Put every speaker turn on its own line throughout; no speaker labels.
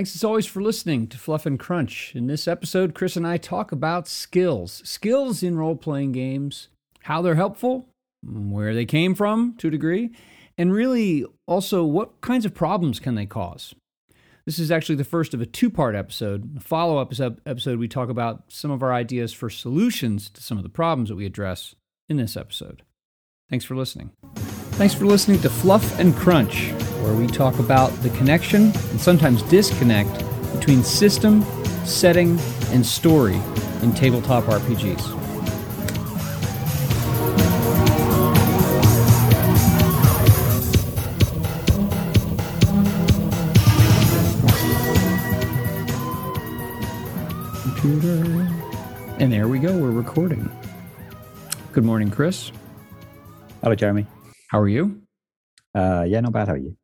Thanks as always for listening to Fluff and Crunch. In this episode, Chris and I talk about skills. Skills in role playing games, how they're helpful, where they came from to a degree, and really also what kinds of problems can they cause. This is actually the first of a two part episode. A follow up episode, we talk about some of our ideas for solutions to some of the problems that we address in this episode. Thanks for listening. Thanks for listening to Fluff and Crunch, where we talk about the connection and sometimes disconnect between system, setting, and story in tabletop RPGs. And there we go, we're recording. Good morning, Chris.
Hello, Jeremy.
How are you?
Uh, yeah, not bad. How are you?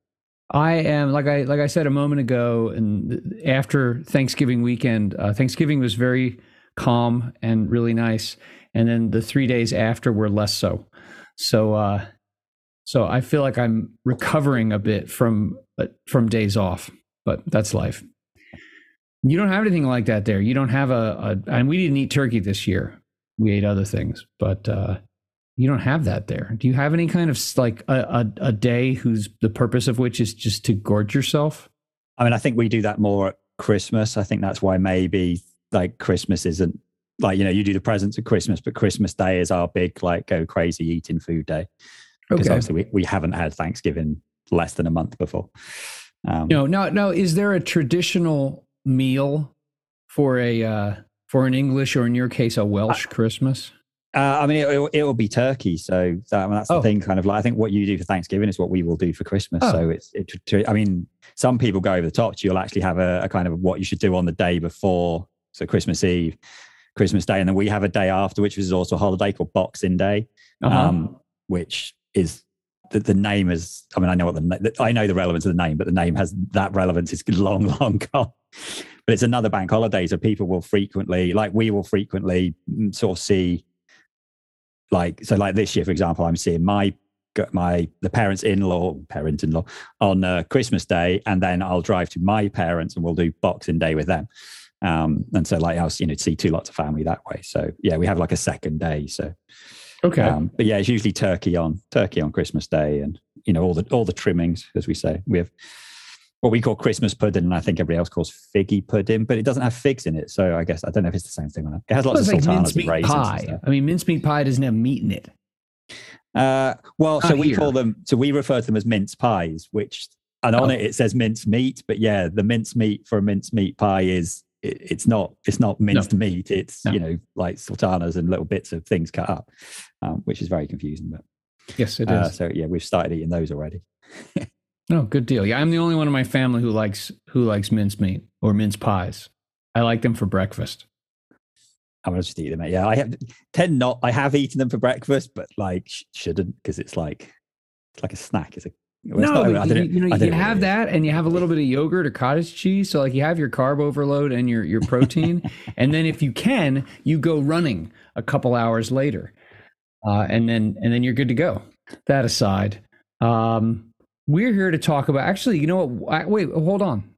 I am like I like I said a moment ago, and after Thanksgiving weekend, uh, Thanksgiving was very calm and really nice, and then the three days after were less so. So, uh, so I feel like I'm recovering a bit from uh, from days off, but that's life. You don't have anything like that there. You don't have a, a and we didn't eat turkey this year. We ate other things, but uh, you don't have that there. Do you have any kind of like a, a, a day whose the purpose of which is just to gorge yourself?
I mean, I think we do that more at Christmas. I think that's why maybe like Christmas isn't like you know you do the presents at Christmas, but Christmas Day is our big like go crazy eating food day because okay. obviously we, we haven't had Thanksgiving less than a month before.
Um, no, no, no. Is there a traditional meal for a uh, for an English or in your case a Welsh Christmas?
Uh, I mean, it, it, will be turkey. So that, I mean, that's the oh. thing. Kind of like I think what you do for Thanksgiving is what we will do for Christmas. Oh. So it's. It, to, I mean, some people go over the top. So you'll actually have a, a, kind of what you should do on the day before. So Christmas Eve, Christmas Day, and then we have a day after, which is also a holiday called Boxing Day, uh-huh. um, which is the, the, name is. I mean, I know what the I know the relevance of the name, but the name has that relevance is long, long gone. But it's another bank holiday, so people will frequently, like we will frequently, mm, sort of see like so like this year for example i'm seeing my my the parents in-law parent in-law on uh, christmas day and then i'll drive to my parents and we'll do boxing day with them. Um and so like i'll you know see two lots of family that way. So yeah we have like a second day so.
Okay. Um,
but yeah it's usually turkey on turkey on christmas day and you know all the all the trimmings as we say. We have what we call Christmas pudding, and I think everybody else calls figgy pudding, but it doesn't have figs in it. So I guess I don't know if it's the same thing. Or not. It has lots well, of like sultanas and raisins.
Pie. I mean, mincemeat pie doesn't have meat in it.
Uh, well, so we here. call them. So we refer to them as mince pies, which and on oh. it it says mince meat, but yeah, the mince meat for a mince meat pie is it, it's not it's not minced no. meat. It's no. you know like sultanas and little bits of things cut up, um, which is very confusing. But
yes, it uh.
So yeah, we've started eating those already.
No, good deal. Yeah, I'm the only one in my family who likes who likes mincemeat or mince pies. I like them for breakfast.
I'm gonna just eat them. Yeah, I have tend not. I have eaten them for breakfast, but like shouldn't because it's like it's like a snack. It's a
well, no, not, you, you, know, you have that, and you have a little bit of yogurt or cottage cheese. So, like, you have your carb overload and your your protein, and then if you can, you go running a couple hours later, uh, and then and then you're good to go. That aside, um, we're here to talk about. Actually, you know what? Wait, hold on.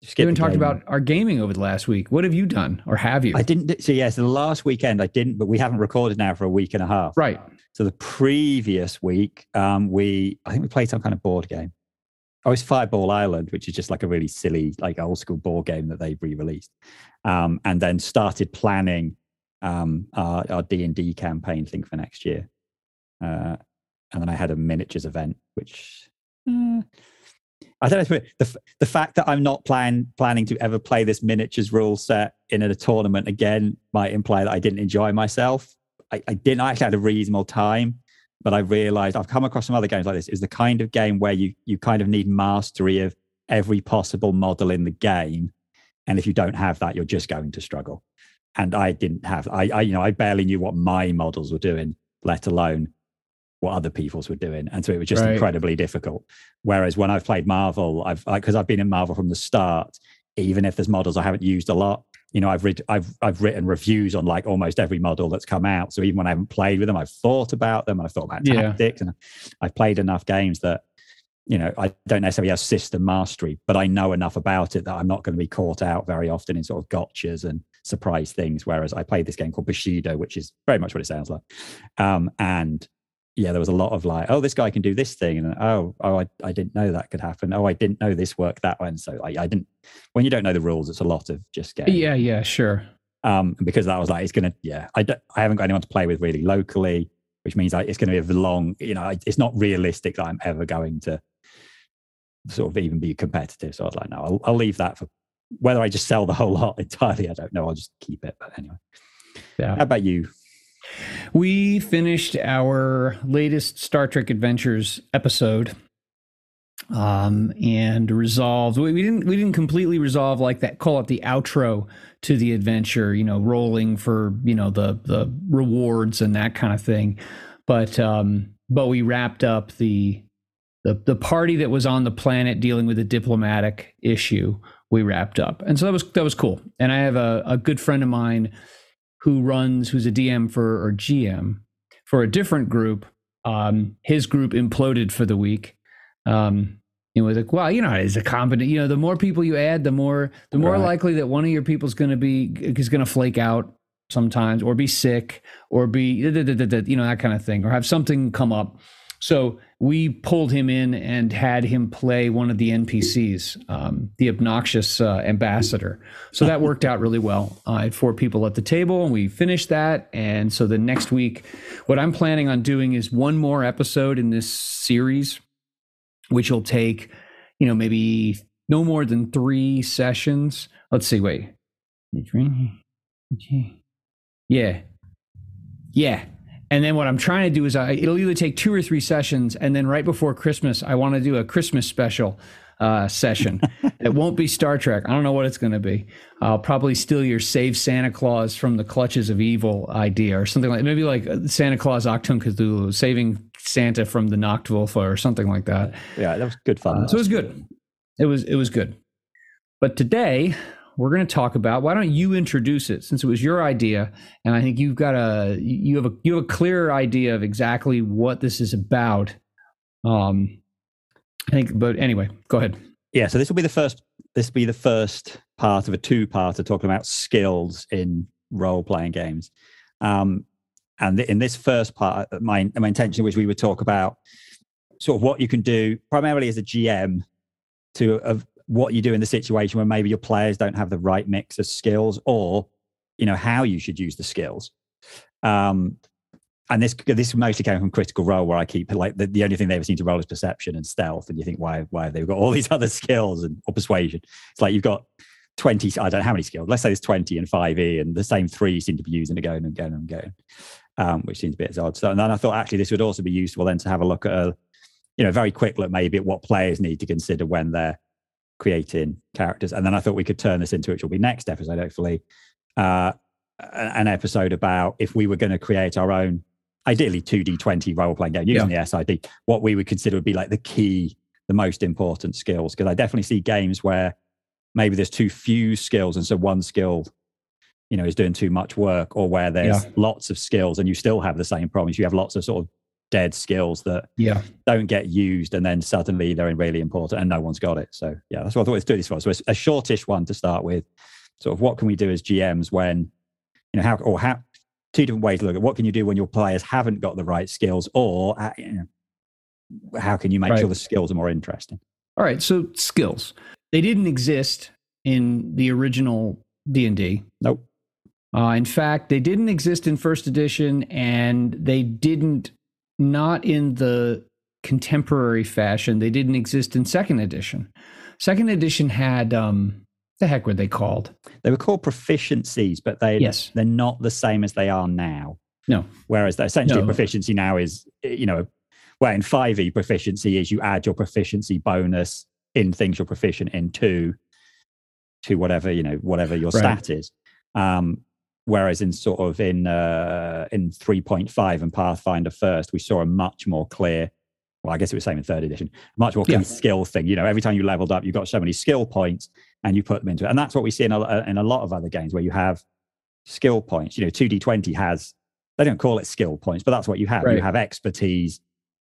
We haven't talked about our gaming over the last week. What have you done, or have you?
I didn't. So yes, the last weekend I didn't, but we haven't recorded now for a week and a half.
Right.
So the previous week, um, we I think we played some kind of board game. Oh, it's Fireball Island, which is just like a really silly, like old school board game that they've re-released, um, and then started planning um, our D and D campaign thing for next year. Uh, and then I had a miniatures event, which uh, I don't know. The, the fact that I'm not plan, planning to ever play this miniatures rule set in a tournament again might imply that I didn't enjoy myself. I, I didn't actually had a reasonable time, but I realized I've come across some other games like this. Is the kind of game where you you kind of need mastery of every possible model in the game, and if you don't have that, you're just going to struggle. And I didn't have. I, I you know I barely knew what my models were doing, let alone what other people's were doing and so it was just right. incredibly difficult whereas when i've played marvel i've because i've been in marvel from the start even if there's models i haven't used a lot you know i've read i've i've written reviews on like almost every model that's come out so even when i haven't played with them i've thought about them and i've thought about tactics yeah. and i've played enough games that you know, I don't necessarily have system mastery, but I know enough about it that I'm not going to be caught out very often in sort of gotchas and surprise things. Whereas I played this game called Bushido, which is very much what it sounds like. Um, and yeah, there was a lot of like, oh, this guy can do this thing, and oh, oh, I, I didn't know that could happen. Oh, I didn't know this worked that way. And so I, I didn't. When you don't know the rules, it's a lot of just getting.
Yeah, yeah, sure.
Um, because that was like, it's gonna, yeah, I don't, I haven't got anyone to play with really locally, which means like, it's going to be a long, you know, it's not realistic that I'm ever going to sort of even be competitive. So I was like, no, I'll, I'll leave that for whether I just sell the whole lot entirely. I don't know. I'll just keep it. But anyway, yeah. How about you?
We finished our latest Star Trek Adventures episode um, and resolved. We, we, didn't we didn't completely resolve like that. Call it the outro to the adventure. You know, rolling for you know the the rewards and that kind of thing. But um, but we wrapped up the the the party that was on the planet dealing with a diplomatic issue. We wrapped up, and so that was that was cool. And I have a, a good friend of mine who runs, who's a DM for or GM for a different group. Um, his group imploded for the week. Um, it was like, well, you know, it's a competent. You know, the more people you add, the more the more right. likely that one of your people's going to be is going to flake out sometimes, or be sick, or be you know that kind of thing, or have something come up. So we pulled him in and had him play one of the NPCs, um, the obnoxious uh, ambassador. So that worked out really well. Uh, I had four people at the table and we finished that. And so the next week, what I'm planning on doing is one more episode in this series, which will take, you know, maybe no more than three sessions. Let's see, wait. Yeah. Yeah. And then what I'm trying to do is I, it'll either take two or three sessions, and then right before Christmas, I want to do a Christmas special uh, session. it won't be Star Trek. I don't know what it's going to be. I'll probably steal your "Save Santa Claus from the Clutches of Evil" idea, or something like maybe like uh, Santa Claus Achtung Cthulhu, saving Santa from the Nachtwolf, or something like that.
Yeah, that was good fun.
Uh, so it was good. It was it was good. But today we're going to talk about. Why don't you introduce it since it was your idea, and I think you've got a you have a you have a clear idea of exactly what this is about. Um, I think, but anyway, go ahead.
Yeah, so this will be the first. This will be the first part of a two-parter talking about skills in role-playing games. Um, and in this first part, uh, my my intention was we would talk about sort of what you can do primarily as a GM to what you do in the situation where maybe your players don't have the right mix of skills or you know how you should use the skills. Um and this this mostly came from critical role where i keep like the, the only thing they ever seem to roll is perception and stealth and you think why why they've they got all these other skills and or persuasion? It's like you've got 20 i don't know how many skills let's say there's 20 and 5e and the same three seem to be using going and going and going um, which seems a bit odd. So and then i thought actually this would also be useful then to have a look at a you know very quick look maybe at what players need to consider when they're creating characters. And then I thought we could turn this into, which will be next episode, hopefully, uh, an episode about if we were going to create our own, ideally 2D20 role playing game using yeah. the SID, what we would consider would be like the key, the most important skills. Because I definitely see games where maybe there's too few skills. And so one skill, you know, is doing too much work, or where there's yeah. lots of skills and you still have the same problems. You have lots of sort of dead skills that
yeah.
don't get used and then suddenly they're really important and no one's got it. So yeah that's what i thought let's do this for. So it's a shortish one to start with. Sort of what can we do as gms when you know how or how two different ways to look at what can you do when your players haven't got the right skills or uh, you know, how can you make right. sure the skills are more interesting?
All right so skills. They didn't exist in the original d&d
nope.
Uh, in fact, they didn't exist in first edition, and they didn't not in the contemporary fashion. They didn't exist in second edition. Second edition had um the heck were they called?
They were called proficiencies, but they yes. they're not the same as they are now.
No.
Whereas essentially no. proficiency now is you know well in 5e proficiency is you add your proficiency bonus in things you're proficient in to to whatever you know whatever your right. stat is um Whereas in sort of in uh, in 3.5 and Pathfinder first, we saw a much more clear. Well, I guess it was same in third edition. Much more clear yeah. skill thing. You know, every time you leveled up, you got so many skill points, and you put them into it. And that's what we see in a, in a lot of other games where you have skill points. You know, 2D20 has they don't call it skill points, but that's what you have. Right. You have expertise,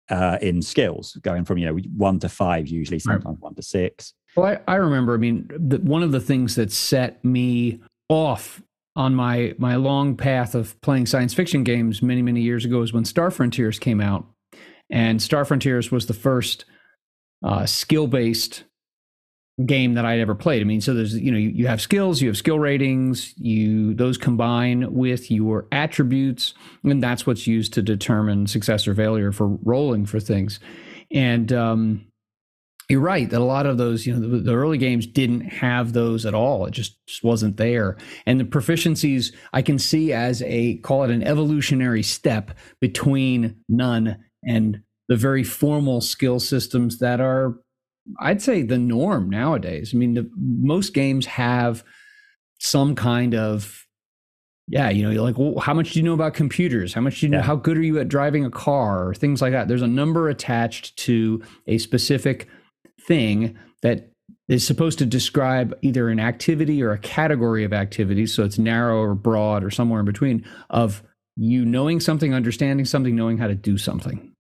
uh, in skills, going from you know one to five usually, sometimes right. one to six.
Well, I, I remember. I mean, the, one of the things that set me off on my my long path of playing science fiction games many many years ago is when Star Frontiers came out, and Star Frontiers was the first uh, skill based game that I'd ever played. I mean, so there's you know you, you have skills, you have skill ratings, you those combine with your attributes, and that's what's used to determine success or failure for rolling for things. And um, you're right that a lot of those, you know, the, the, early games didn't have those at all. It just, just wasn't there. And the proficiencies I can see as a call it an evolutionary step between none and the very formal skill systems that are I'd say the norm nowadays. I mean, the, most games have some kind of yeah, you know, you're like, well, how much do you know about computers? How much do you know? How good are you at driving a car or things like that? There's a number attached to a specific thing that is supposed to describe either an activity or a category of activities. So it's narrow or broad or somewhere in between of you knowing something, understanding something, knowing how to do something.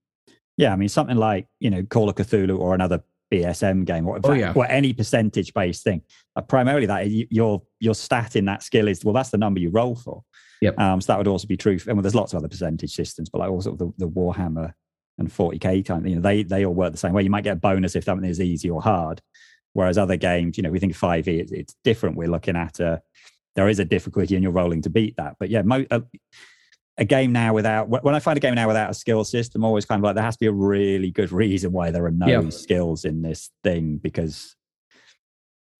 Yeah, I mean, something like, you know, Call of Cthulhu or another BSM game or,
oh, yeah.
or any percentage based thing. Uh, primarily, that your your stat in that skill is well, that's the number you roll for.
Yep.
Um, so that would also be true. For, and well, there's lots of other percentage systems, but like also the, the Warhammer and 40k kind, you know, they they all work the same way. You might get a bonus if something is easy or hard. Whereas other games, you know, we think 5e, it's, it's different. We're looking at a there is a difficulty and you're rolling to beat that. But yeah, mo- uh, a game now without when I find a game now without a skill system, always kind of like there has to be a really good reason why there are no yeah. skills in this thing because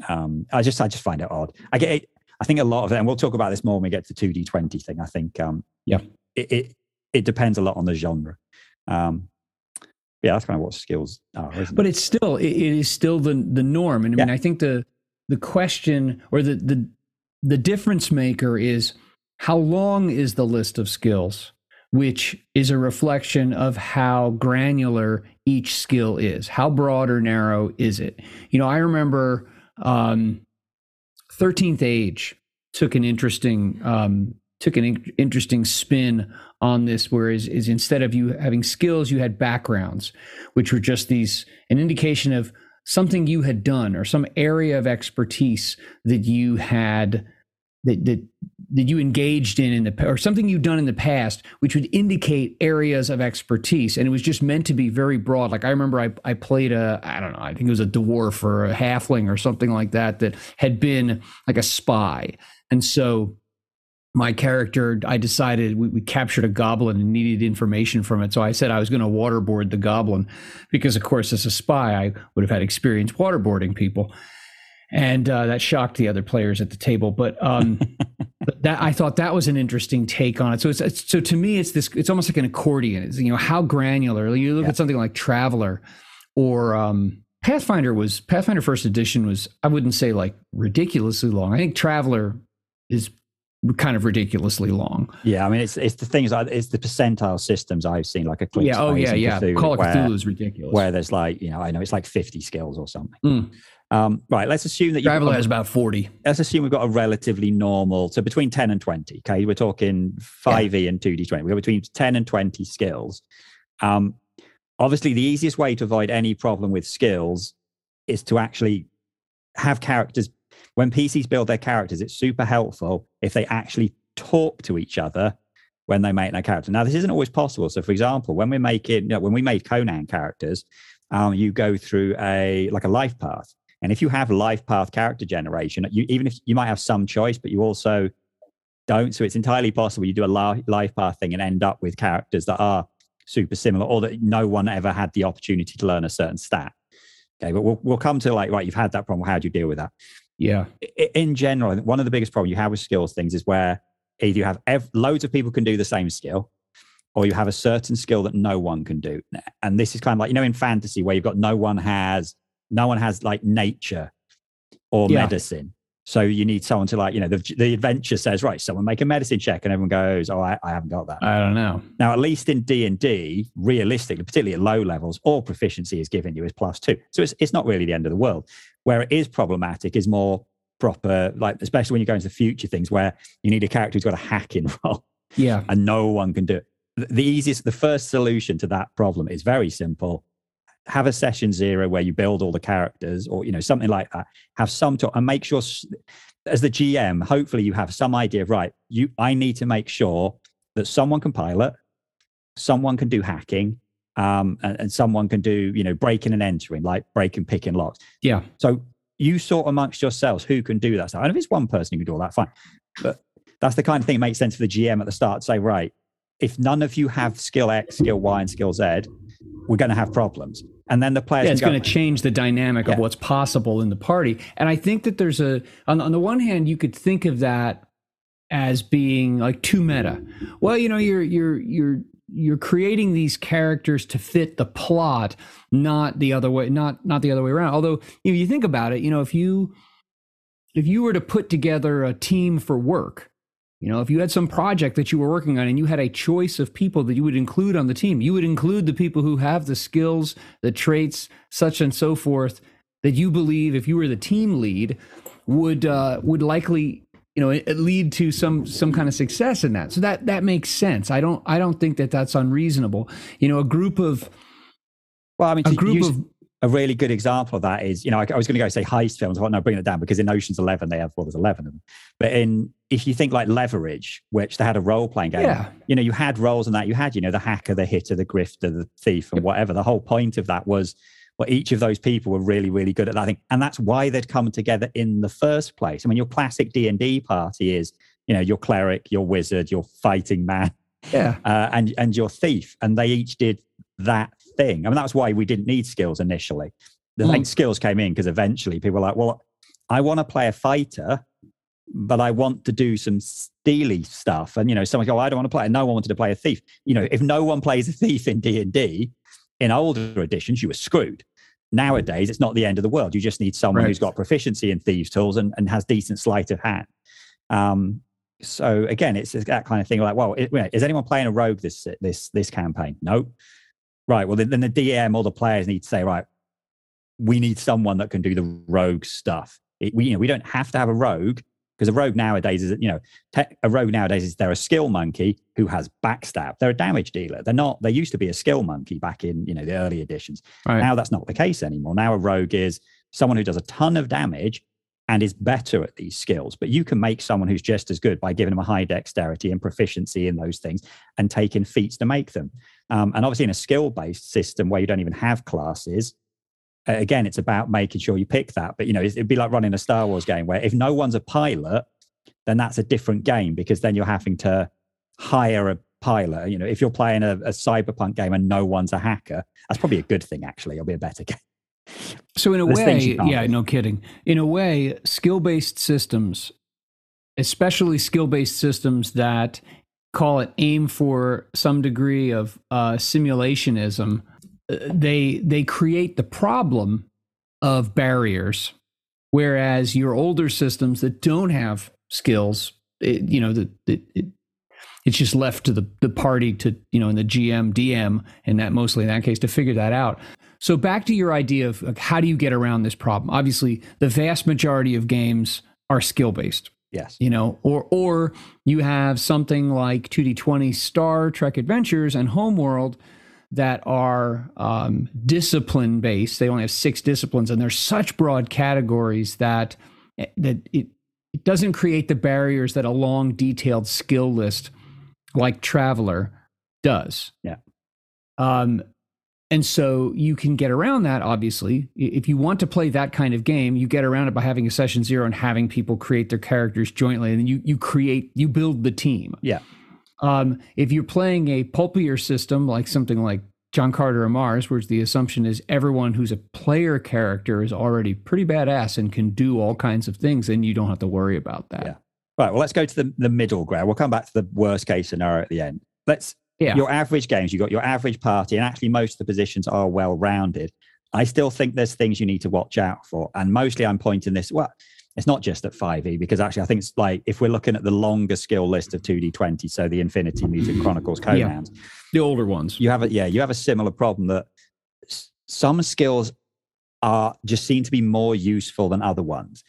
um, I just I just find it odd. I get it, I think a lot of it, and we'll talk about this more when we get to two D twenty thing. I think um,
yeah,
it, it, it depends a lot on the genre. Um, yeah, that's kind of what skills are.
but
it?
it's still it, it is still the the norm, and I mean I think the the question or the the the difference maker is how long is the list of skills, which is a reflection of how granular each skill is. How broad or narrow is it? You know, I remember um, 13th Age took an interesting um, took an in- interesting spin on this whereas is instead of you having skills you had backgrounds which were just these an indication of something you had done or some area of expertise that you had that that that you engaged in in the or something you've done in the past which would indicate areas of expertise. And it was just meant to be very broad. Like i remember i, I played a i don't know i think it was a dwarf or a halfling or something like that that had been like a spy. And so my character i decided we, we captured a goblin and needed information from it so i said i was going to waterboard the goblin because of course as a spy i would have had experience waterboarding people and uh, that shocked the other players at the table. But, um, but that I thought that was an interesting take on it. So it's, it's, so to me, it's this. It's almost like an accordion. It's you know how granular. You look yeah. at something like Traveller or um, Pathfinder was Pathfinder First Edition was I wouldn't say like ridiculously long. I think Traveller is kind of ridiculously long.
Yeah, I mean it's it's the things it's the percentile systems I've seen like a
yeah oh yeah yeah
Cthulhu,
Call of Cthulhu is ridiculous
where there's like you know I know it's like fifty skills or something.
Mm.
Um, right, let's assume that
Traveller has about 40.
Let's assume we've got a relatively normal, so between 10 and 20. Okay, we're talking 5e yeah. and 2d20. We've got between 10 and 20 skills. Um, obviously, the easiest way to avoid any problem with skills is to actually have characters. When PCs build their characters, it's super helpful if they actually talk to each other when they make their character. Now, this isn't always possible. So, for example, when we make it, you know, when we made Conan characters, um, you go through a like a life path. And if you have life path character generation, you, even if you might have some choice, but you also don't. So it's entirely possible you do a life path thing and end up with characters that are super similar or that no one ever had the opportunity to learn a certain stat. Okay, but we'll, we'll come to like, right, you've had that problem. How do you deal with that?
Yeah.
In general, one of the biggest problems you have with skills things is where either you have ev- loads of people can do the same skill or you have a certain skill that no one can do. And this is kind of like, you know, in fantasy where you've got no one has no one has like nature or yeah. medicine. So you need someone to like, you know, the, the adventure says, right, someone make a medicine check, and everyone goes, oh, I, I haven't got that.
I don't know.
Now, at least in D and D, realistically, particularly at low levels, all proficiency is given you is plus two. So it's it's not really the end of the world. Where it is problematic is more proper, like especially when you go into the future things where you need a character who's got a hacking roll.
Yeah,
and no one can do it. the easiest, the first solution to that problem is very simple. Have a session zero where you build all the characters, or you know something like that. Have some talk and make sure, as the GM, hopefully you have some idea of right. You, I need to make sure that someone can pilot, someone can do hacking, um, and, and someone can do you know breaking and entering, like breaking, picking locks.
Yeah.
So you sort amongst yourselves who can do that stuff. And if it's one person who can do all that, fine. But that's the kind of thing that makes sense for the GM at the start to say, right, if none of you have skill X, skill Y, and skill Z, we're going to have problems. And then the players.
Yeah, it's going to change the dynamic
Yeah.
of what's possible in the party. And I think that there's a on, on the one hand, you could think of that as being like too meta. Well, you know, you're you're you're you're creating these characters to fit the plot, not the other way, not not the other way around. Although, if you think about it, you know, if you if you were to put together a team for work, you know, if you had some project that you were working on and you had a choice of people that you would include on the team, you would include the people who have the skills, the traits, such and so forth that you believe if you were the team lead would uh, would likely you know lead to some some kind of success in that. So that that makes sense. I don't I don't think that that's unreasonable. You know, a group of
well, I mean,
a group
use
of
a really good example of that is, you know, I, I was going to go say heist films. I thought, no, bring it down because in Ocean's Eleven they have well, there's eleven of them. But in if you think like Leverage, which they had a role playing game,
Yeah.
you know, you had roles in that. You had, you know, the hacker, the hitter, the grifter, the thief, and whatever. The whole point of that was, well, each of those people were really, really good at that thing, and that's why they'd come together in the first place. I mean, your classic D and D party is, you know, your cleric, your wizard, your fighting man,
yeah
uh, and and your thief, and they each did that thing. I mean, that's why we didn't need skills initially. The
Mm.
skills came in because eventually people were like, well, I want to play a fighter, but I want to do some steely stuff. And you know, someone go, I don't want to play. And no one wanted to play a thief. You know, if no one plays a thief in D and D, in older editions, you were screwed. Nowadays, it's not the end of the world. You just need someone
Right.
who's got proficiency in thieves' tools and, and has decent sleight of hand. Um, so again, it's that kind of thing. Like, well, it, is anyone playing a rogue this this this campaign? No. Right. Well, then, the DM or the players need to say, right, we need someone that can do the rogue stuff. It, we, you know, we don't have to have a rogue because a rogue nowadays is, you know, te- a rogue nowadays is they're a skill monkey who has backstab. They're a damage dealer. They're not. They used to be a skill monkey back in you know the early editions.
right
Now that's not the case anymore. Now a rogue is someone who does a ton of damage and is better at these skills. But you can make someone who's just as good by giving them a high dexterity and proficiency in those things and taking feats to make them. Um, and obviously, in a skill based system where you don't even have classes, again, it's about making sure you pick that. But you know, it'd be like running a Star Wars game where if no one's a pilot, then that's a different game because then you're having to hire a pilot. You know, if you're playing a, a cyberpunk game and no one's a hacker, that's probably a good thing. Actually, it'll be a better game.
So in a
There's
way, yeah, no kidding. In a way, skill-based systems, especially skill-based systems that call it aim for some degree of uh, simulationism, uh, they they create the problem of barriers, whereas your older systems that don't have skills, it, you know, that it, it, it's just left to the, the party to you know, in the GM DM, and that mostly in that case to figure that out. So back to your idea of like, how do you get around this problem? Obviously, the vast majority of games are skill based,
Yes.
you know, or or you have something like 2D20 Star Trek Adventures and Homeworld that are um, discipline based. They only have six disciplines, and there's such broad categories that that it it doesn't create the barriers that a long, detailed skill list like Traveller does.
Yeah.
Um, and so you can get around that, obviously. If you want to play that kind of game, you get around it by having a session zero and having people create their characters jointly. And then you, you create, you build the team.
Yeah.
Um, if you're playing a pulpier system like something like John Carter of Mars, where the assumption is everyone who's a player character is already pretty badass and can do all kinds of things, then you don't have to worry about that.
Yeah. Right. Well, let's go to the, the middle ground. We'll come back to the worst case scenario at the end. Let's
Yeah.
your average games, you've got your average party, and actually most of the positions are well rounded. I still think there's things you need to watch out for. And mostly I'm pointing this, well, it's not just at 5e, because actually I think it's like if we're looking at the longer skill list of 2d20, so the Infinity Mutant Chronicles
Yeah.
Conans,
the older ones.
you have a yeah, you have a similar problem that some skills are just seem to be more useful than other ones.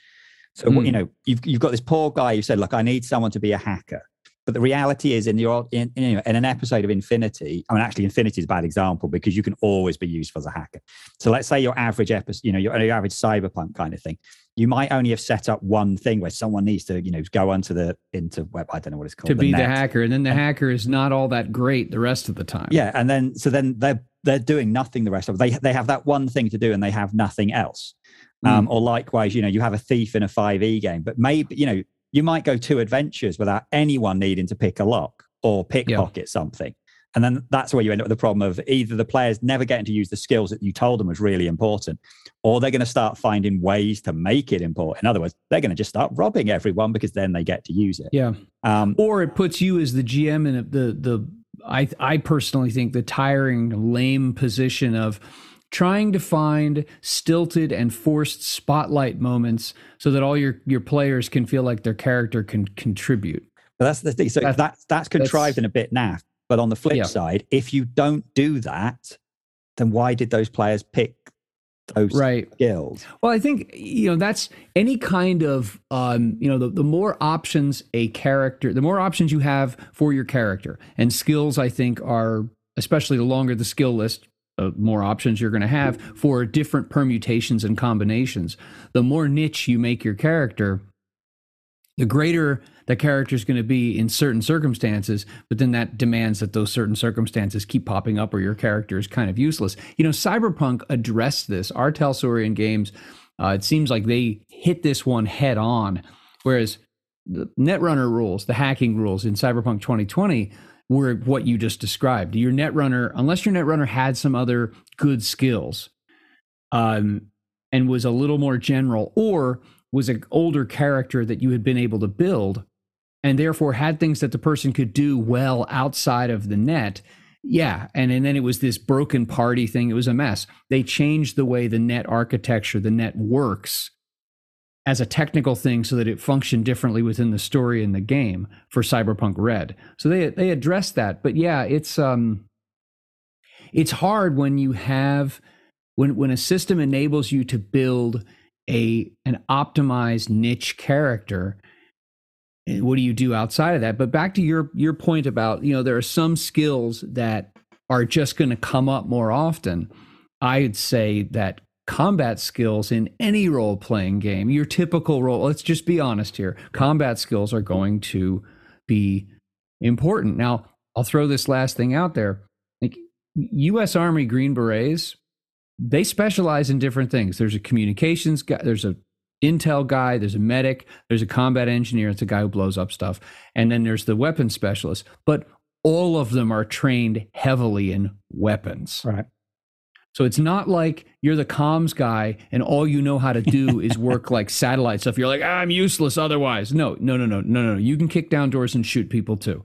So
Mm.
you know, you've you've got this poor guy who said, "Look, I need someone to be a hacker." But the reality is, in your in, in, in an episode of Infinity, I mean, actually, Infinity is a bad example because you can always be useful as a hacker. So let's say your average episode, you know, your, your average cyberpunk kind of thing, you might only have set up one thing where someone needs to, you know, go onto the into web. I don't know what it's called
to
the
be
net.
the hacker, and then the hacker is not all that great the rest of the time.
Yeah, and then so then they're they're doing nothing the rest of. They they have that one thing to do and they have nothing else.
Mm.
Um, or likewise, you know, you have a thief in a 5e game, but maybe, you know, you might go two adventures without anyone needing to pick a lock or pickpocket something. And then that's where you end up with the problem of either the players never getting to use the skills that you told them was really important, or they're going to start finding ways to make it important. In other words, they're going to just start robbing everyone because then they get to use it.
Yeah.
Um,
Or it puts you as the GM in the the I I personally think the tiring, lame position of trying to find stilted and forced spotlight moments so that all your your players can feel like their character can contribute.
But that's the thing. So
That's-
that's that's contrived
that's-
and a bit naff. But on the flip
Yeah.
side, if you don't do that, then why did those players pick those
Right.
skills?
Well, I think you know that's any kind of um, you know the, the more options a character, the more options you have for your character, and skills I think are especially the longer the skill list, the more options you're going to have for different permutations and combinations. The more niche you make your character, the greater the character is going to be in certain circumstances, but then that demands that those certain circumstances keep popping up or your character is kind of useless. You know, Cyberpunk addressed this. R. Talsorian games, uh, it seems like they hit this one head on, whereas the Netrunner rules, the hacking rules in Cyberpunk 2020 were what you just described. Your Netrunner, unless your Netrunner had some other good skills, um, and was a little more general, or was an older character that you had been able to build, and therefore had things that the person could do well outside of the net. Yeah, and, and then it was this broken party thing. It was a mess. They changed the way the net architecture, the net works as a technical thing so that it functioned differently within the story in the game for Cyberpunk Red. So they they addressed that. But yeah, it's um it's hard when you have when when a system enables you to build a an optimized niche character what do you do outside of that but back to your your point about you know there are some skills that are just going to come up more often i'd say that combat skills in any role playing game your typical role let's just be honest here combat skills are going to be important now i'll throw this last thing out there like us army green berets they specialize in different things there's a communications guy there's a intel guy, there's a medic, there's a combat engineer, it's a guy who blows up stuff, and then there's the weapons specialist. But all of them are trained heavily in weapons.
Right.
So it's not like you're the comms guy and all you know how to do is work like satellite stuff. You're like, ah, I'm useless otherwise. No, no, no, no, no, no. You can kick down doors and shoot people too.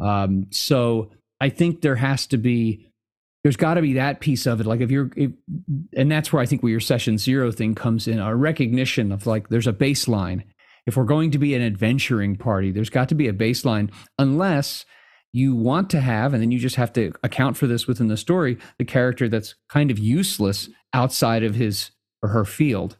Um, so I think there has to be there's got to be that piece of it like if you're if, and that's where i think where your session zero thing comes in a recognition of like there's a baseline if we're going to be an adventuring party there's got to be a baseline unless you want to have and then you just have to account for this within the story the character that's kind of useless outside of his or her field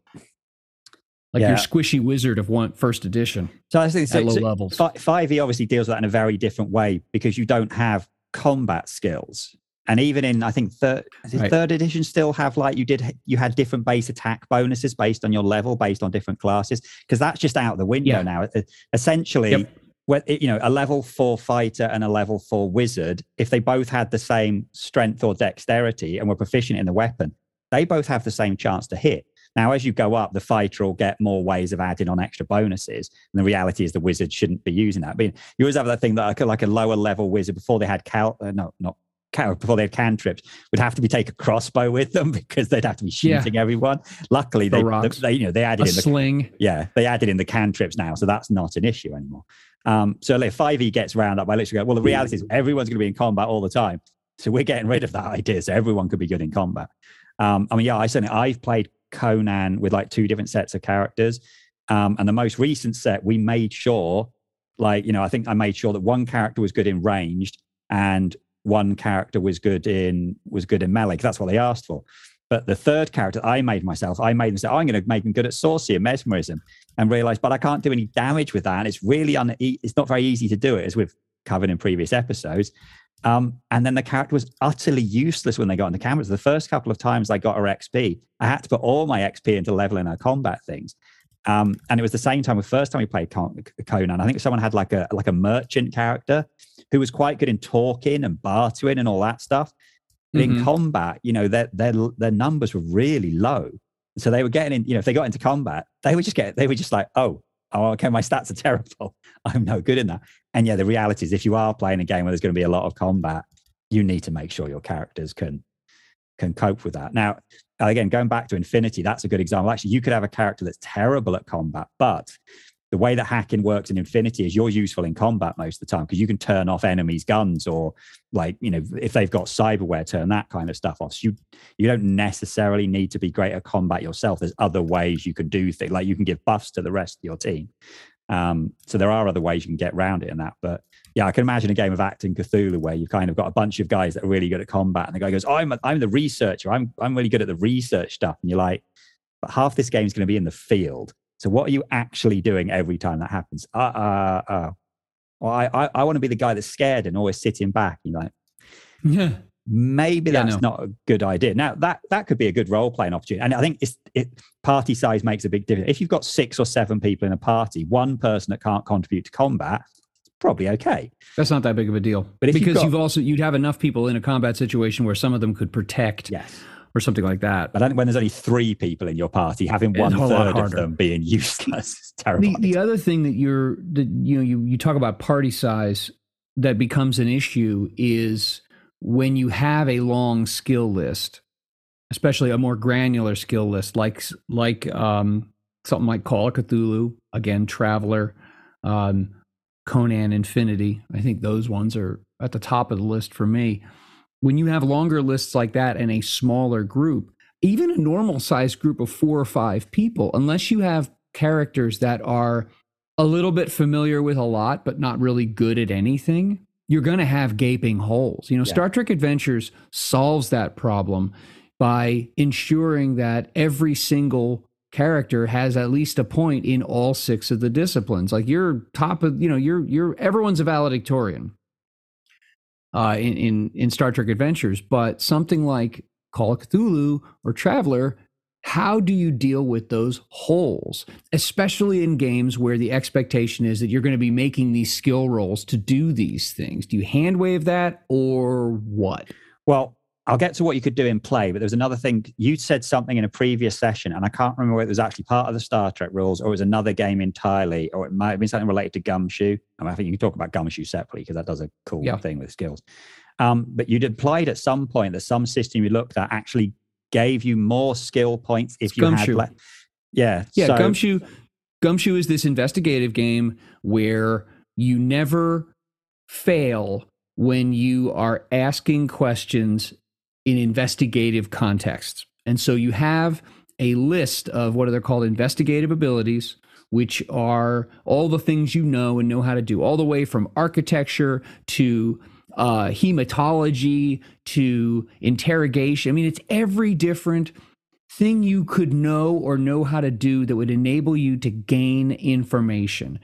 like
Yeah.
your squishy wizard of one first edition
So I think so,
at low
so
levels
5e obviously deals with that in a very different way because you don't have combat skills. And even in, I think third,
Right.
third edition still have like you did, you had different base attack bonuses based on your level, based on different classes, because that's just out the window
Yeah.
now. E- Essentially,
Yep.
When you know a level four fighter and a level four wizard, if they both had the same strength or dexterity and were proficient in the weapon, they both have the same chance to hit. Now, as you go up, the fighter will get more ways of adding on extra bonuses. And the reality is, the wizard shouldn't be using that. Mean, you always have that thing that like a, like a lower level wizard before they had cal, uh, no, not before they had cantrips, would have to be take a crossbow with them because they'd have to be
Yeah.
shooting everyone. Luckily, they, they, you know, they
a
added in the
sling
yeah, they added in the cantrips now, so that's not an issue anymore. Um, so if 5e gets round up, I literally go, well, the reality is everyone's going to be in combat all the time. So we're getting rid of that idea. So everyone could be good in combat. Um, I mean, yeah, I certainly, I've played Conan with like two different sets of characters. Um, and the most recent set, we made sure, like, you know, I think I made sure that one character was good in ranged and one character was good in was good in melee. That's what they asked for. But the third character I made myself, I made them say, oh, I'm going to make them good at sorcery and mesmerism and realized, but I can't do any damage with that. And it's really un- it's not very easy to do it, as we've covered in previous episodes. Um, and then the character was utterly useless when they got into cameras. The first couple of times I got her XP, I had to put all my XP into leveling her combat things. Um, and it was the same time the first time we played Conan. I think someone had like a like a merchant character who was quite good in talking and bartering and all that stuff. But mm-hmm. in combat, you know, their their their numbers were really low. So they were getting in, you know, if they got into combat, they would just get they were just like, oh, oh, okay, my stats are terrible. I'm no good in that. And yeah, the reality is if you are playing a game where there's going to be a lot of combat, you need to make sure your characters can can cope with that. Now, again, going back to Infinity, that's a good example. Actually, you could have a character that's terrible at combat, but the way that hacking works in Infinity is you're useful in combat most of the time because you can turn off enemies' guns or like you know if they've got cyberware, turn that kind of stuff off. So you you don't necessarily need to be great at combat yourself. There's other ways you can do things like you can give buffs to the rest of your team. Um, so there are other ways you can get around it in that. But yeah, I can imagine a game of Achtung Cthulhu where you've kind of got a bunch of guys that are really good at combat, and the guy goes, "I'm a, I'm the researcher. I'm I'm really good at the research stuff," and you're like, "But half this game is going to be in the field." So what are you actually doing every time that happens? Uh, uh, uh. Well, I, I, I want to be the guy that's scared and always sitting back. You know,
yeah.
Maybe that's yeah, no. not a good idea. Now that that could be a good role playing opportunity, and I think it's it, party size makes a big difference. If you've got six or seven people in a party, one person that can't contribute to combat, it's probably okay.
That's not that big of a deal. But because you've, got, you've, also you'd have enough people in a combat situation where some of them could protect.
Yes
or something like that.
But when there's only three people in your party, having one third of them being useless is terrible.
The, the other thing that you're that you know you you talk about party size that becomes an issue is when you have a long skill list, especially a more granular skill list, like like um, something like Call of Cthulhu, again, Traveller, um, Conan Infinity. I think those ones are at the top of the list for me when you have longer lists like that and a smaller group, even a normal sized group of four or five people, unless you have characters that are a little bit familiar with a lot, but not really good at anything, you're going to have gaping holes. You know, yeah. Star Trek Adventures solves that problem by ensuring that every single character has at least a point in all six of the disciplines. Like you're top of, you know, you're you're everyone's a valedictorian uh, in, in in Star Trek Adventures, but something like Call of Cthulhu or Traveller, how do you deal with those holes, especially in games where the expectation is that you're going to be making these skill rolls to do these things? Do you hand wave that or what?
Well, I'll get to what you could do in play, but there's another thing. You said something in a previous session, and I can't remember whether it was actually part of the Star Trek rules or it was another game entirely, or it might have been something related to Gumshoe. I, mean, I think you can talk about Gumshoe separately because that does a cool yeah. thing with skills. Um, but you'd implied at some point that some system you looked at actually gave you more skill points if you Gumshoe. had. Le- yeah.
Yeah. So- Gumshoe. Gumshoe is this investigative game where you never fail when you are asking questions in investigative contexts. And so you have a list of what are they called investigative abilities, which are all the things you know and know how to do, all the way from architecture to uh, hematology to interrogation. I mean, it's every different thing you could know or know how to do that would enable you to gain information.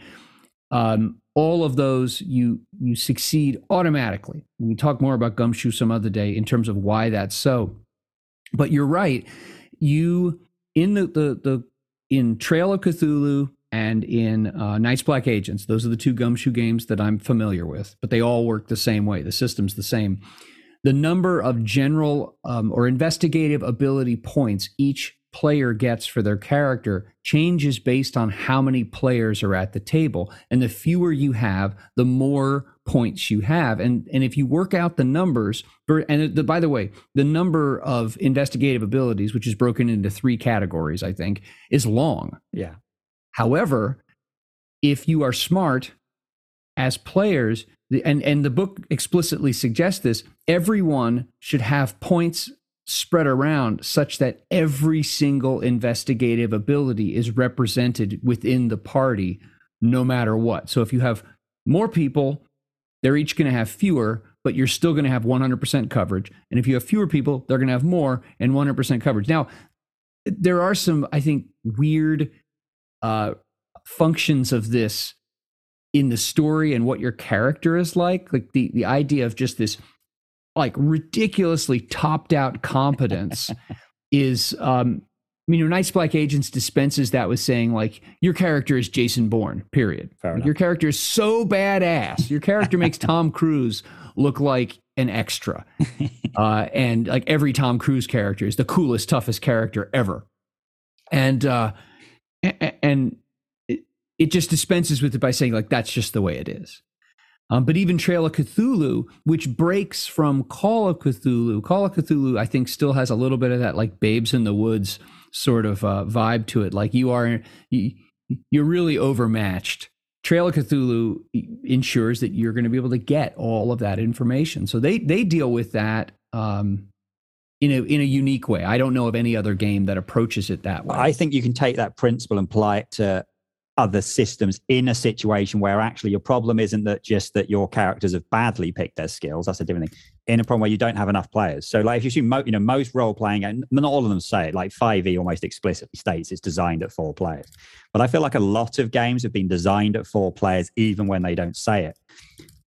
Um, all of those you you succeed automatically. We talk more about gumshoe some other day in terms of why that's so. But you're right. You in the the, the in Trail of Cthulhu and in uh, Night's Black Agents, those are the two gumshoe games that I'm familiar with. But they all work the same way. The system's the same. The number of general um, or investigative ability points each player gets for their character changes based on how many players are at the table. And the fewer you have, the more points you have. And, and if you work out the numbers, and the, by the way, the number of investigative abilities, which is broken into three categories, I think, is long.
Yeah.
However, if you are smart as players, and, and the book explicitly suggests this, everyone should have points spread around such that every single investigative ability is represented within the party no matter what. So if you have more people, they're each going to have fewer, but you're still going to have 100% coverage. And if you have fewer people, they're going to have more and 100% coverage. Now, there are some, I think, weird uh, functions of this in the story and what your character is like. Like the the idea of just this like ridiculously topped out competence is um I mean, your Night's Black Agents dispenses that with saying, like, your character is Jason Bourne, period. Like, your character is so badass. Your character makes Tom Cruise look like an extra. uh, and like every Tom Cruise character is the coolest, toughest character ever. And, uh, and it, it just dispenses with it by saying, like, that's just the way it is. Um, but even Trail of Cthulhu, which breaks from Call of Cthulhu, Call of Cthulhu, I think, still has a little bit of that like Babes in the Woods sort of uh, vibe to it. Like you are, you, you're really overmatched. Trail of Cthulhu ensures that you're going to be able to get all of that information. So they they deal with that um, in a in a unique way. I don't know of any other game that approaches it that way.
I think you can take that principle and apply it to other systems in a situation where actually your problem isn't that just that your characters have badly picked their skills. That's a different thing. In a problem where you don't have enough players. So, like if you assume, mo- you know, most role playing, and not all of them say it, like 5e almost explicitly states it's designed at four players. But I feel like a lot of games have been designed at four players, even when they don't say it.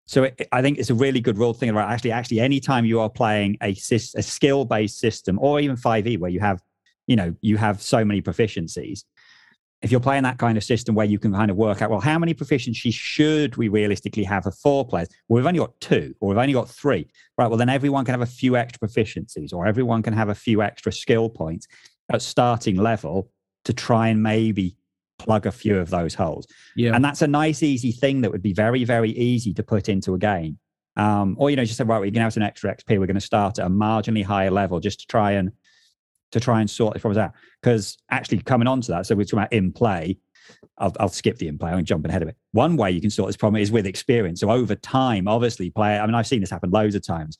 So it, I think it's a really good rule to think about. Actually, actually, anytime you are playing a, a skill based system, or even 5e, where you have, you know, you have so many proficiencies, if you're playing that kind of system where you can kind of work out, well, how many proficiencies should we realistically have for four players? Well, we've only got two, or we've only got three. Right. Well, then everyone can have a few extra proficiencies, or everyone can have a few extra skill points at starting level to try and maybe plug a few of those holes. Yeah. And that's a nice, easy thing that would be very, very easy to put into a game. Um, or, you know, just say, right, we're going to have some extra XP. We're going to start at a marginally higher level just to try and to try and sort these problems out. Because actually, coming on to that, so we're talking about in play. I'll, I'll skip the in play. I'm jumping ahead of it. One way you can sort this problem is with experience. So over time, obviously, player. I mean, I've seen this happen loads of times.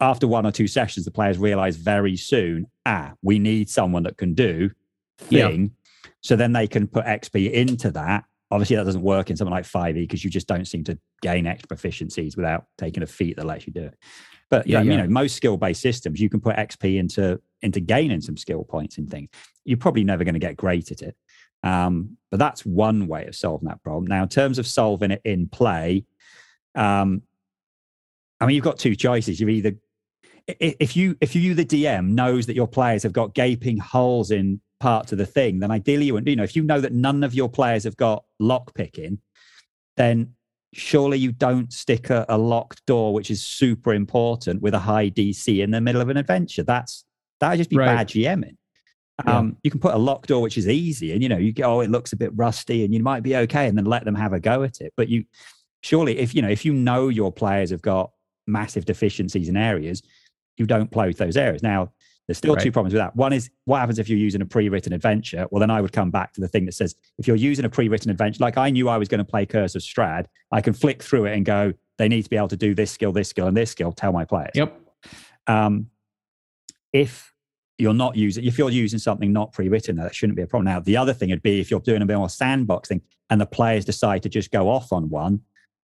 After one or two sessions, the players realize very soon, ah, we need someone that can do thing. Yeah. So then they can put XP into that. Obviously, that doesn't work in something like 5e because you just don't seem to gain extra proficiencies without taking a feat that lets you do it. But yeah, yeah. you know, most skill-based systems, you can put XP into into gaining some skill points and things. You're probably never going to get great at it. Um, but that's one way of solving that problem. Now, in terms of solving it in play, um, I mean, you've got two choices. You've either if you if you the DM knows that your players have got gaping holes in parts of the thing, then ideally you would you know if you know that none of your players have got lock picking, then surely you don't stick a, a, locked door, which is super important, with a high DC in the middle of an adventure. That's that would just be right. bad GMing. Um, yeah. You can put a locked door, which is easy, and you know you go, oh, it looks a bit rusty, and you might be okay, and then let them have a go at it. But you surely, if you know, if you know your players have got massive deficiencies in areas, you don't play with those areas. Now, there's still right. two problems with that. One is what happens if you're using a pre-written adventure? Well, then I would come back to the thing that says if you're using a pre-written adventure, like I knew I was going to play Curse of Strahd, I can flick through it and go, they need to be able to do this skill, this skill, and this skill. Tell my players.
Yep.
Um, if you're not using, if you're using something not pre-written, that shouldn't be a problem. Now, the other thing would be if you're doing a bit more sandboxing and the players decide to just go off on one.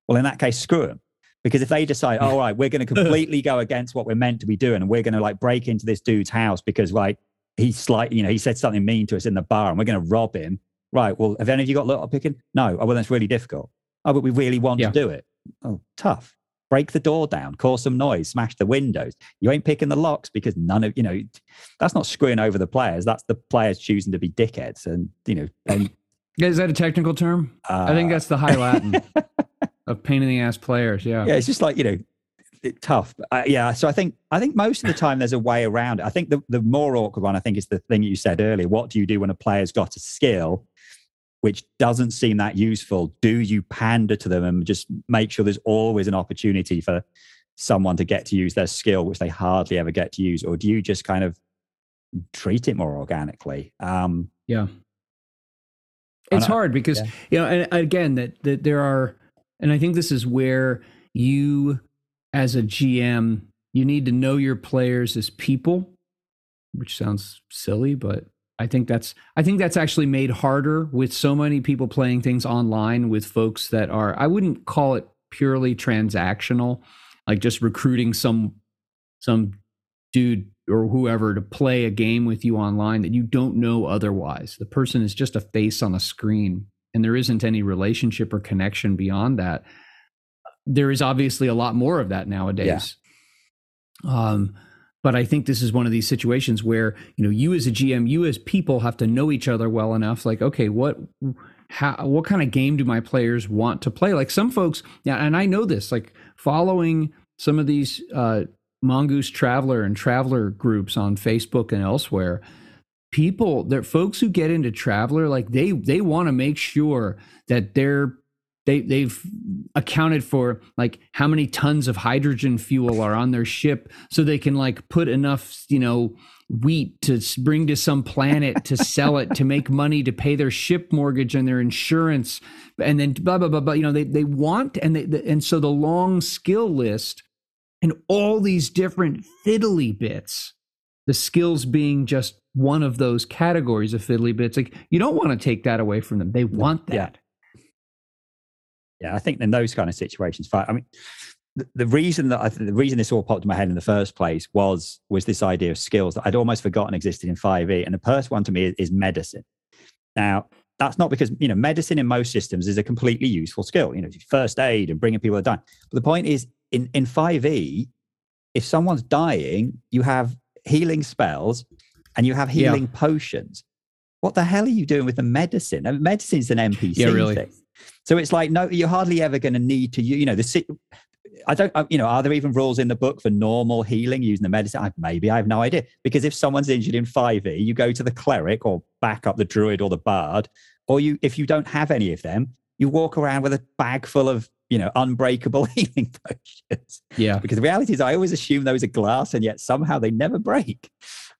Well, in that case, screw them because if they decide, all right, we're going to completely go against what we're meant to be doing, and we're going to like break into this dude's house because like he's like, you know, he said something mean to us in the bar, and we're going to rob him. Right. Well, have any of you got lock picking? No. Oh, well, that's really difficult. Oh, but we really want yeah. to do it. Oh, tough. Break the door down, cause some noise, smash the windows. You ain't picking the locks because none of you know. That's not screwing over the players. That's the players choosing to be dickheads, and you know. And,
is that a technical term? Uh, I think that's the High Latin. of pain in the ass players. Yeah,
yeah, it's just like you know, it, tough. Uh, yeah, so I think I think most of the time there's a way around it. I think the the more awkward one, I think, is the thing you said earlier. What do you do when a player's got a skill which doesn't seem that useful? Do you pander to them and just make sure there's always an opportunity for someone to get to use their skill, which they hardly ever get to use, or do you just kind of treat it more organically? Um,
yeah. It's hard because yeah. you know, and again, that that there are and I think this is where you, as a GM, you need to know your players as people, which sounds silly, but I think that's I think that's actually made harder with so many people playing things online with folks that are I wouldn't call it purely transactional, like just recruiting some some dude or whoever to play a game with you online that you don't know otherwise. The person is just a face on a screen and there isn't any relationship or connection beyond that, there is obviously a lot more of that nowadays. Yeah. Um, but I think this is one of these situations where you know you as a GM, you as people have to know each other well enough. Like, okay, what, how, what kind of game do my players want to play? Like some folks, yeah, and I know this. Like following some of these uh, Mongoose Traveller and Traveller groups on Facebook and elsewhere, people, they're folks who get into Traveller, like they they want to make sure that they're they they've accounted for like how many tons of hydrogen fuel are on their ship so they can like put enough you know wheat to bring to some planet to sell it to make money to pay their ship mortgage and their insurance and then blah blah blah blah you know they they want and they and so the long skill list and all these different fiddly bits the skills being just one of those categories of fiddly bits like you don't want to take that away from them they want that
yeah yeah, I think in those kind of situations, I mean, the, the reason that I the reason this all popped in my head in the first place was was this idea of skills that I'd almost forgotten existed in 5e. And the first one to me is, is medicine. Now, that's not because you know medicine in most systems is a completely useful skill. You know, first aid and bringing people die. But the point is, in in 5e, if someone's dying, you have healing spells and you have healing yeah. potions. What the hell are you doing with the medicine? I mean, medicine's an NPC yeah, really. thing. So it's like, no, you're hardly ever going to need to, you know, the, I don't, you know, are there even rules in the book for normal healing using the medicine? I, maybe I have no idea. Because if someone's injured in 5e, you go to the cleric or back up the druid or the bard, or you, if you don't have any of them, you walk around with a bag full of, you know, unbreakable healing potions.
Yeah.
Because the reality is, I always assume those are glass, and yet somehow they never break.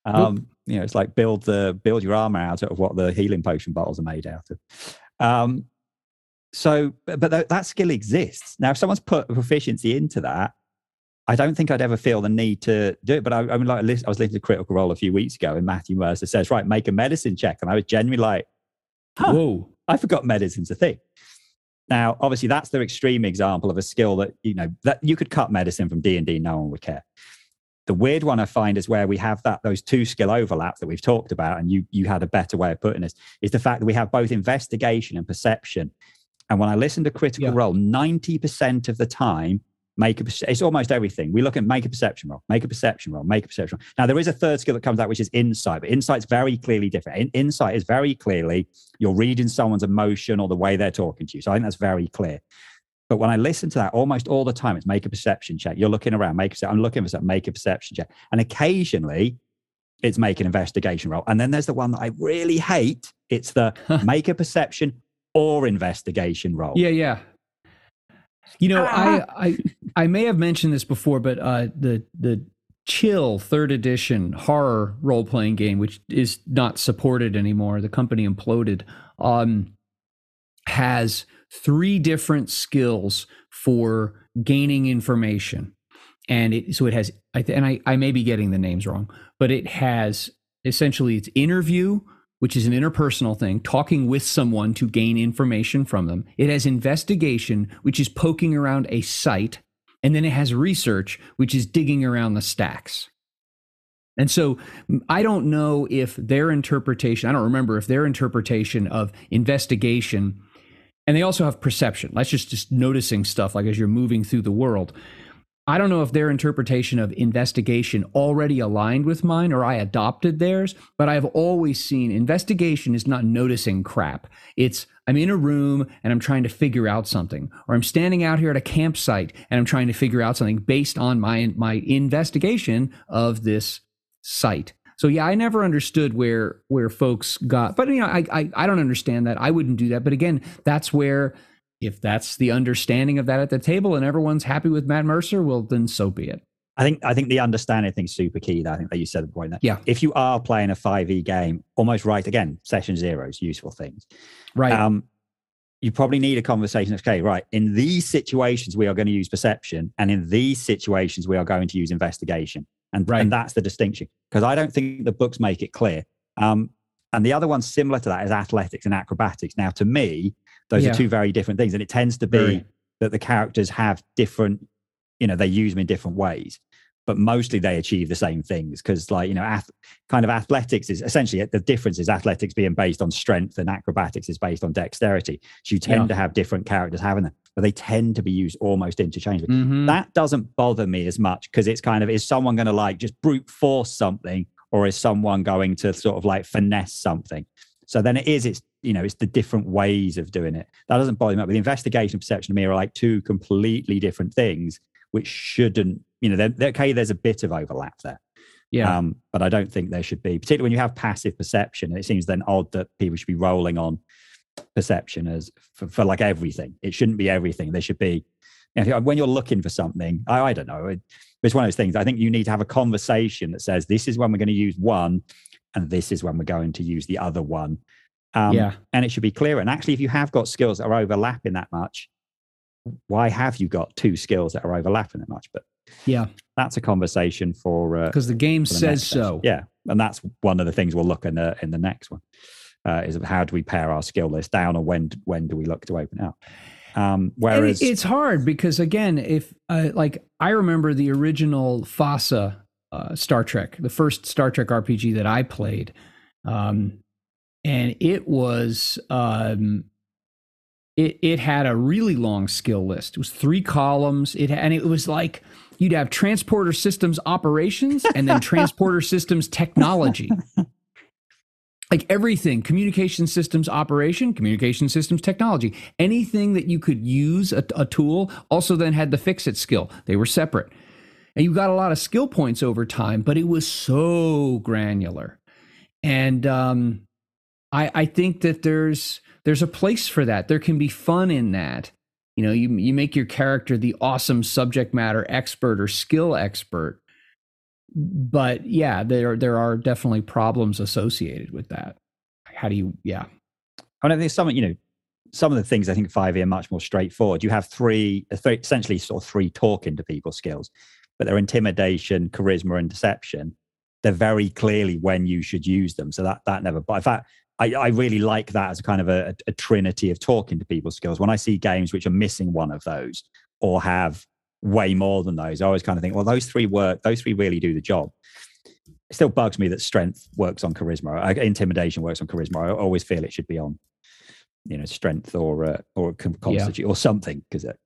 Um, you know, it's like build the build your armor out of what the healing potion bottles are made out of. Um, so, but that, that skill exists. Now, if someone's put proficiency into that, I don't think I'd ever feel the need to do it. But I, I mean, like, I was listening to Critical Role a few weeks ago, and Matthew Mercer says, "Right, make a medicine check," and I was genuinely like, huh, "Whoa, I forgot medicine's a thing." Now, obviously, that's the extreme example of a skill that you know that you could cut medicine from D and D, no one would care. The weird one I find is where we have that those two skill overlaps that we've talked about, and you you had a better way of putting this, is the fact that we have both investigation and perception and when I listen to Critical yeah. Role, 90% of the time, make a it's almost everything. We look at make a perception roll, make a perception roll, make a perception roll. Now there is a third skill that comes out, which is insight, but insight's very clearly different. In, insight is very clearly you're reading someone's emotion or the way they're talking to you. So I think that's very clear. But when I listen to that almost all the time, it's make a perception check. You're looking around, make a I'm looking for something, make a perception check. And occasionally it's make an investigation roll. And then there's the one that I really hate. It's the make a perception or investigation roll.
Yeah, yeah. You know, I, I I may have mentioned this before, but uh, the the Chill third edition horror role playing game, which is not supported anymore, the company imploded, um, has three different skills for gaining information, and it, so it has. And I I may be getting the names wrong, but it has essentially its interview, which is an interpersonal thing, talking with someone to gain information from them. It has investigation, which is poking around a site. And then it has research, which is digging around the stacks. And so I don't know if their interpretation, I don't remember if their interpretation of investigation, and they also have perception. That's just, just noticing stuff like as you're moving through the world. I don't know if their interpretation of investigation already aligned with mine or I adopted theirs, but I've always seen investigation is not noticing crap. It's I'm in a room and I'm trying to figure out something, or I'm standing out here at a campsite and I'm trying to figure out something based on my my investigation of this site. So yeah, I never understood where where folks got, but you know, I I, I don't understand that. I wouldn't do that. But again, that's where if that's the understanding of that at the table and everyone's happy with Matt Mercer, well, then so be it.
I think I think the understanding thing's super key. That I think that you said the point that
yeah,
if you are playing a five e game, almost right again, session zeros, useful things,
right? Um,
you probably need a conversation. Okay, right. In these situations, we are going to use perception, and in these situations, we are going to use investigation, and right. and that's the distinction. Because I don't think the books make it clear. Um, and the other one similar to that is athletics and acrobatics. Now, to me, those yeah. are two very different things. And it tends to be very. that the characters have different, you know, they use them in different ways. But mostly they achieve the same things because, like, you know, ath- kind of athletics is essentially the difference is athletics being based on strength and acrobatics is based on dexterity. So you tend
Yeah.
to have different characters having that, but they tend to be used almost interchangeably.
Mhm.
That doesn't bother me as much because it's kind of is someone going to like just brute force something or is someone going to sort of like finesse something? So then it is, it's, you know, it's the different ways of doing it. That doesn't bother me. But the investigation and perception to me are like two completely different things, which shouldn't, you know, they're, they're- okay, there's a bit of overlap there.
yeah.
Um, but I don't think there should be, particularly when you have passive perception. It seems then odd that people should be rolling on perception as for, for like everything. It shouldn't be everything. There should be, you know, when you're looking for something, I, I don't know. It, it's one of those things. I think you need to have a conversation that says this is when we're going to use one, and this is when we're going to use the other one. Um,
yeah.
and it should be clear. And actually, if you have got skills that are overlapping that much, why have you got two skills that are overlapping that much? But
Yeah.
that's a conversation for uh,
Because the game
the
says so.
Yeah, and that's one of the things we'll look in the in the next one. Uh, is how do we pare our skill list down, or when when do we look to open up? Um, whereas
it- it's hard because again, if uh, like I remember the original FASA uh, Star Trek, the first Star Trek RPG that I played, um, and it was um, it it had a really long skill list. It was three columns. It and it was like you'd have transporter systems operations and then transporter systems technology. Like everything, communication systems operation, communication systems technology, anything that you could use a, a tool also then had the fix it skill. They were separate. And you got a lot of skill points over time, but it was so granular. And um, I, I think that there's there's a place for that. There can be fun in that. You know, you you make your character the awesome subject matter expert or skill expert. But yeah, there there are definitely problems associated with that. How do you yeah.
I mean, there's some, you know, some of the things I think five E are much more straightforward. You have three, th- essentially, sort of three talking to people skills, but they're intimidation, charisma, and deception. They're very clearly when you should use them. So that that never. But in fact, I, I really like that as a kind of a, a trinity of talking to people skills. When I see games which are missing one of those or have way more than those, I always kind of think, well, those three work. Those three really do the job. It still bugs me that strength works on charisma, intimidation works on charisma. I always feel it should be on, you know, strength or uh, or con- constitute or something because it.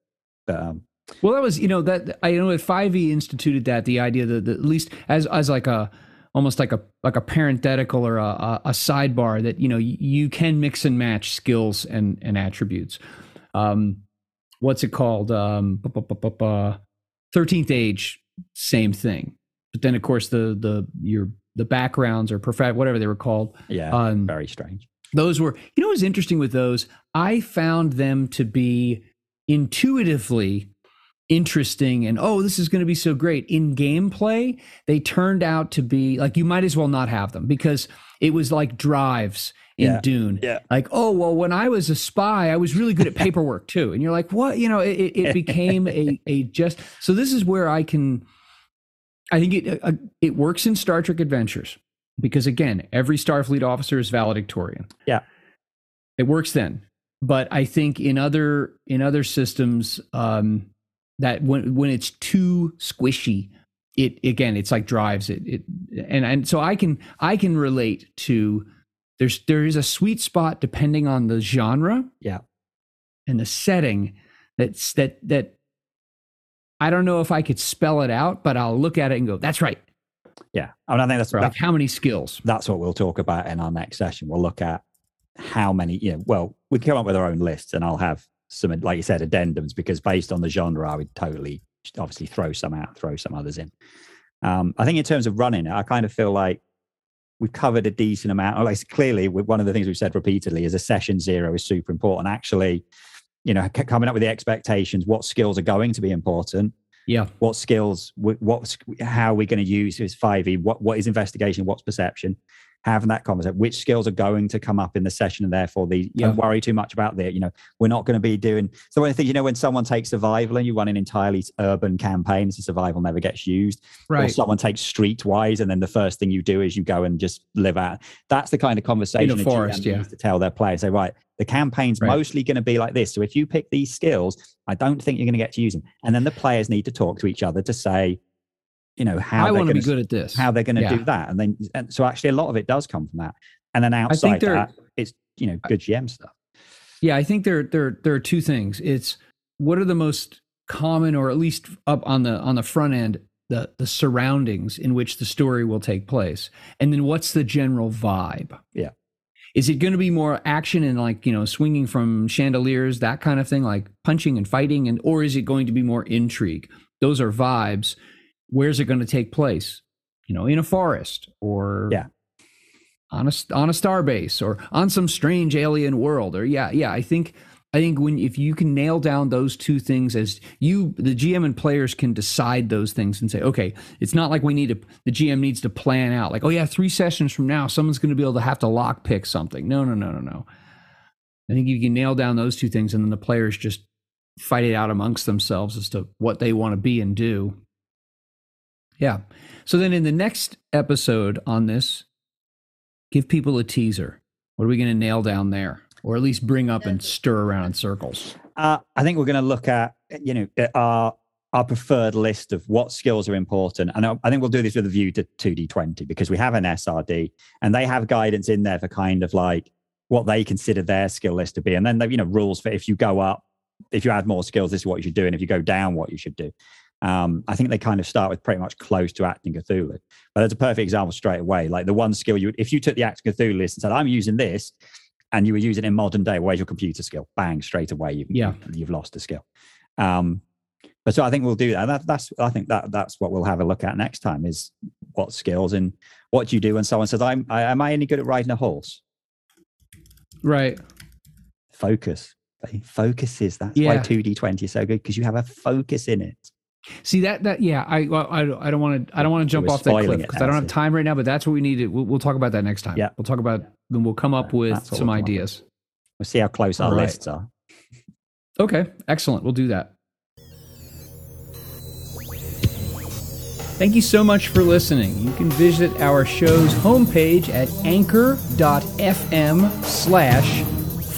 But, um,
Well, that was you know that I know at Five E instituted that the idea that, that at least as as like a almost like a like a parenthetical or a, a, sidebar that you know you, can mix and match skills and and attributes. Um, what's it called? Um, Thirteenth Age, same thing. But then of course the the your the backgrounds or perfect whatever they were called.
yeah,
Um,
very strange.
those were you know what was interesting with those i found them to be intuitively interesting and oh this is going to be so great in gameplay they turned out to be like you might as well not have them because it was like drives in
Yeah.
dune
Yeah.
like oh well when i was a spy i was really good at paperwork too and you're like what you know it, it became a a just so this is where i can i think it uh, it works in star trek adventures because again every starfleet officer is valedictorian
Yeah.
it works then but i think in other in other systems um that when when it's too squishy it again it's like drives it it and and so i can i can relate to there's there is a sweet spot depending on the genre
Yeah.
and the setting that's that that i don't know if i could spell it out but i'll look at it and go that's right
Yeah, I mean, I think that's that,
like how many skills
that's what we'll talk about in our next session. We'll look at how many, you know, well, we come up with our own lists, and I'll have some, like you said, addendums because based on the genre, I would totally, obviously, throw some out, throw some others in. Um, I think in terms of running I kind of feel like we've covered a decent amount. Like clearly, one of the things we've said repeatedly is a session zero is super important. Actually, you know, coming up with the expectations, what skills are going to be important,
yeah
what skills wh- what's how are we going to use is 5e what what is investigation what's perception having that conversation which skills are going to come up in the session and therefore the
Yeah.
don't worry too much about that. you know we're not going to be doing so one of the things you know when someone takes survival and you run an entirely urban campaign so survival never gets used
Right.
or someone takes streetwise and then the first thing you do is you go and just live out that's the kind of conversation
In a
a GM
forest, yeah.
to tell their players say right the campaign's
Right.
mostly going to be like this so if you pick these skills i don't think you're going to get to use them and then the players need to talk to each other to say you know how
I want to
they're
be good at this.
how they're going to
Yeah.
do that and then and so actually a lot of it does come from that and then outside that it's you know good gm stuff
Yeah, I think there there there are two things. It's what are the most common, or at least up on the on the front end, the the surroundings in which the story will take place, and then what's the general vibe.
Yeah.
Is it going to be more action and like you know swinging from chandeliers that kind of thing, like punching and fighting, and or is it going to be more intrigue? Those are vibes. Where's it going to take place? You know, in a forest or
Yeah.
on a on a star base or on some strange alien world or yeah yeah i think i think when if you can nail down those two things as you the gm and players can decide those things and say okay it's not like we need to the gm needs to plan out like oh yeah three sessions from now someone's going to be able to have to lock pick something no no no no no i think you can nail down those two things and then the players just fight it out amongst themselves as to what they want to be and do yeah. So then in the next episode on this give people a teaser. What are we going to nail down there, or at least bring up and stir around in circles?
uh, i think we're going to look at you know uh, our our preferred list of what skills are important. And I, I think we'll do this with a view to 2d20 because we have an srd and they have guidance in there for kind of like what they consider their skill list to be. And then you know rules for if you go up if you add more skills this is what you should do. And if you go down what you should do um, I think they kind of start with pretty much close to Achtung Cthulhu. But that's a perfect example straight away. Like the one skill you, if you took the Achtung Cthulhu list and said, "I'm using this," and you were using it in modern day, where's your computer skill? Bang, straight away, you've,
Yeah.
you've lost a skill. Um, but so I think we'll do that. that. That's I think that that's what we'll have a look at next time is what skills and what do you do when someone says, "I'm I, am I any good at riding a horse?"
Right.
Focus. Focuses. That's why 2d20 is so good because you have a focus in it.
See that that yeah. I I, I don't want to I don't want to jump off that cliff because I don't have time right now. But that's what we need. To, we'll, we'll talk about that next time.
Yeah.
We'll talk about then we'll come up with
That's
some
come up
ideas.
We'll see how close our
All right.
lists are.
Okay, excellent. We'll do that. Thank you so much for listening. You can visit our show's homepage at anchor.fm slash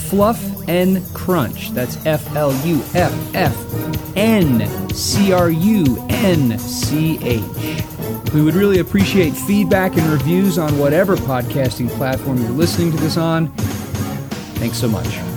fluff and crunch. That's F L U F F N C R U N C H. We would really appreciate feedback and reviews on whatever podcasting platform you're listening to this on. Thanks so much.